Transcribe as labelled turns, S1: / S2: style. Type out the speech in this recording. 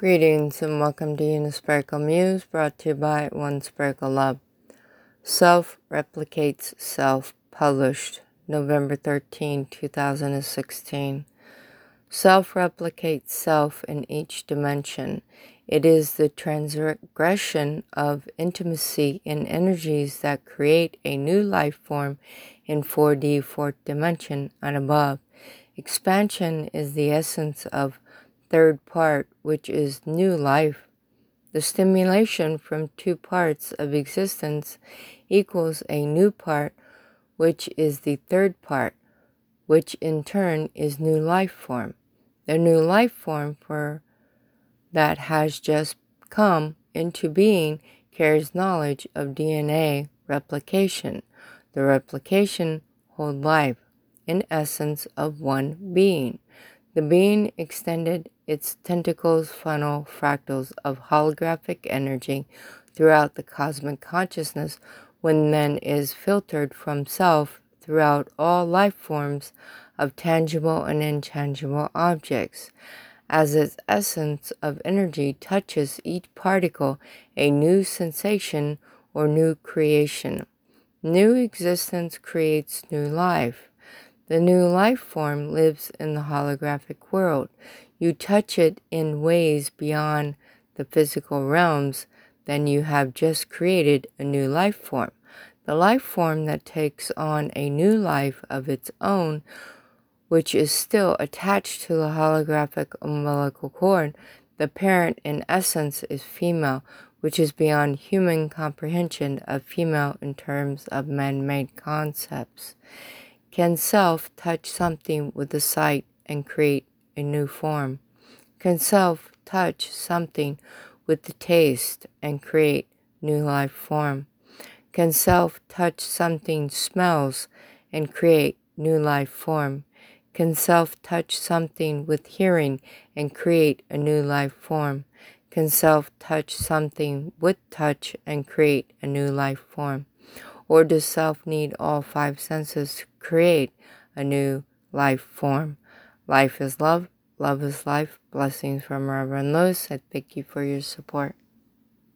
S1: Greetings and welcome to Unispherical Muse, brought to you by One Sparkle Love. Self Replicates Self, published November 13, 2016. Self replicates self in each dimension. It is the transgression of intimacy in energies that create a new life form in 4D, fourth dimension, and above. Expansion is the essence of third part, which is new life. The stimulation from two parts of existence equals a new part, which is the third part, which in turn is new life form. The new life form for that has just come into being carries knowledge of DNA replication. The replication hold life, in essence of one being. The being extended its tentacles funnel fractals of holographic energy throughout the cosmic consciousness when then is filtered from self throughout all life forms of tangible and intangible objects. As its essence of energy touches each particle, a new sensation or new creation. New existence creates new life. The new life form lives in the holographic world. You touch it in ways beyond the physical realms, then you have just created a new life form. The life form that takes on a new life of its own, which is still attached to the holographic umbilical cord. The parent, in essence, is female, which is beyond human comprehension of female in terms of man made concepts. Can self touch something with the sight and create a new form? Can self touch something with the taste and create new life form? Can self touch something smells and create new life form? Can self touch something with hearing and create a new life form? Can self touch something with touch and create a new life form? Or does self need all five senses to create a new life form? Life is love, love is life. Blessings from Reverend Lewis. I thank you for your support.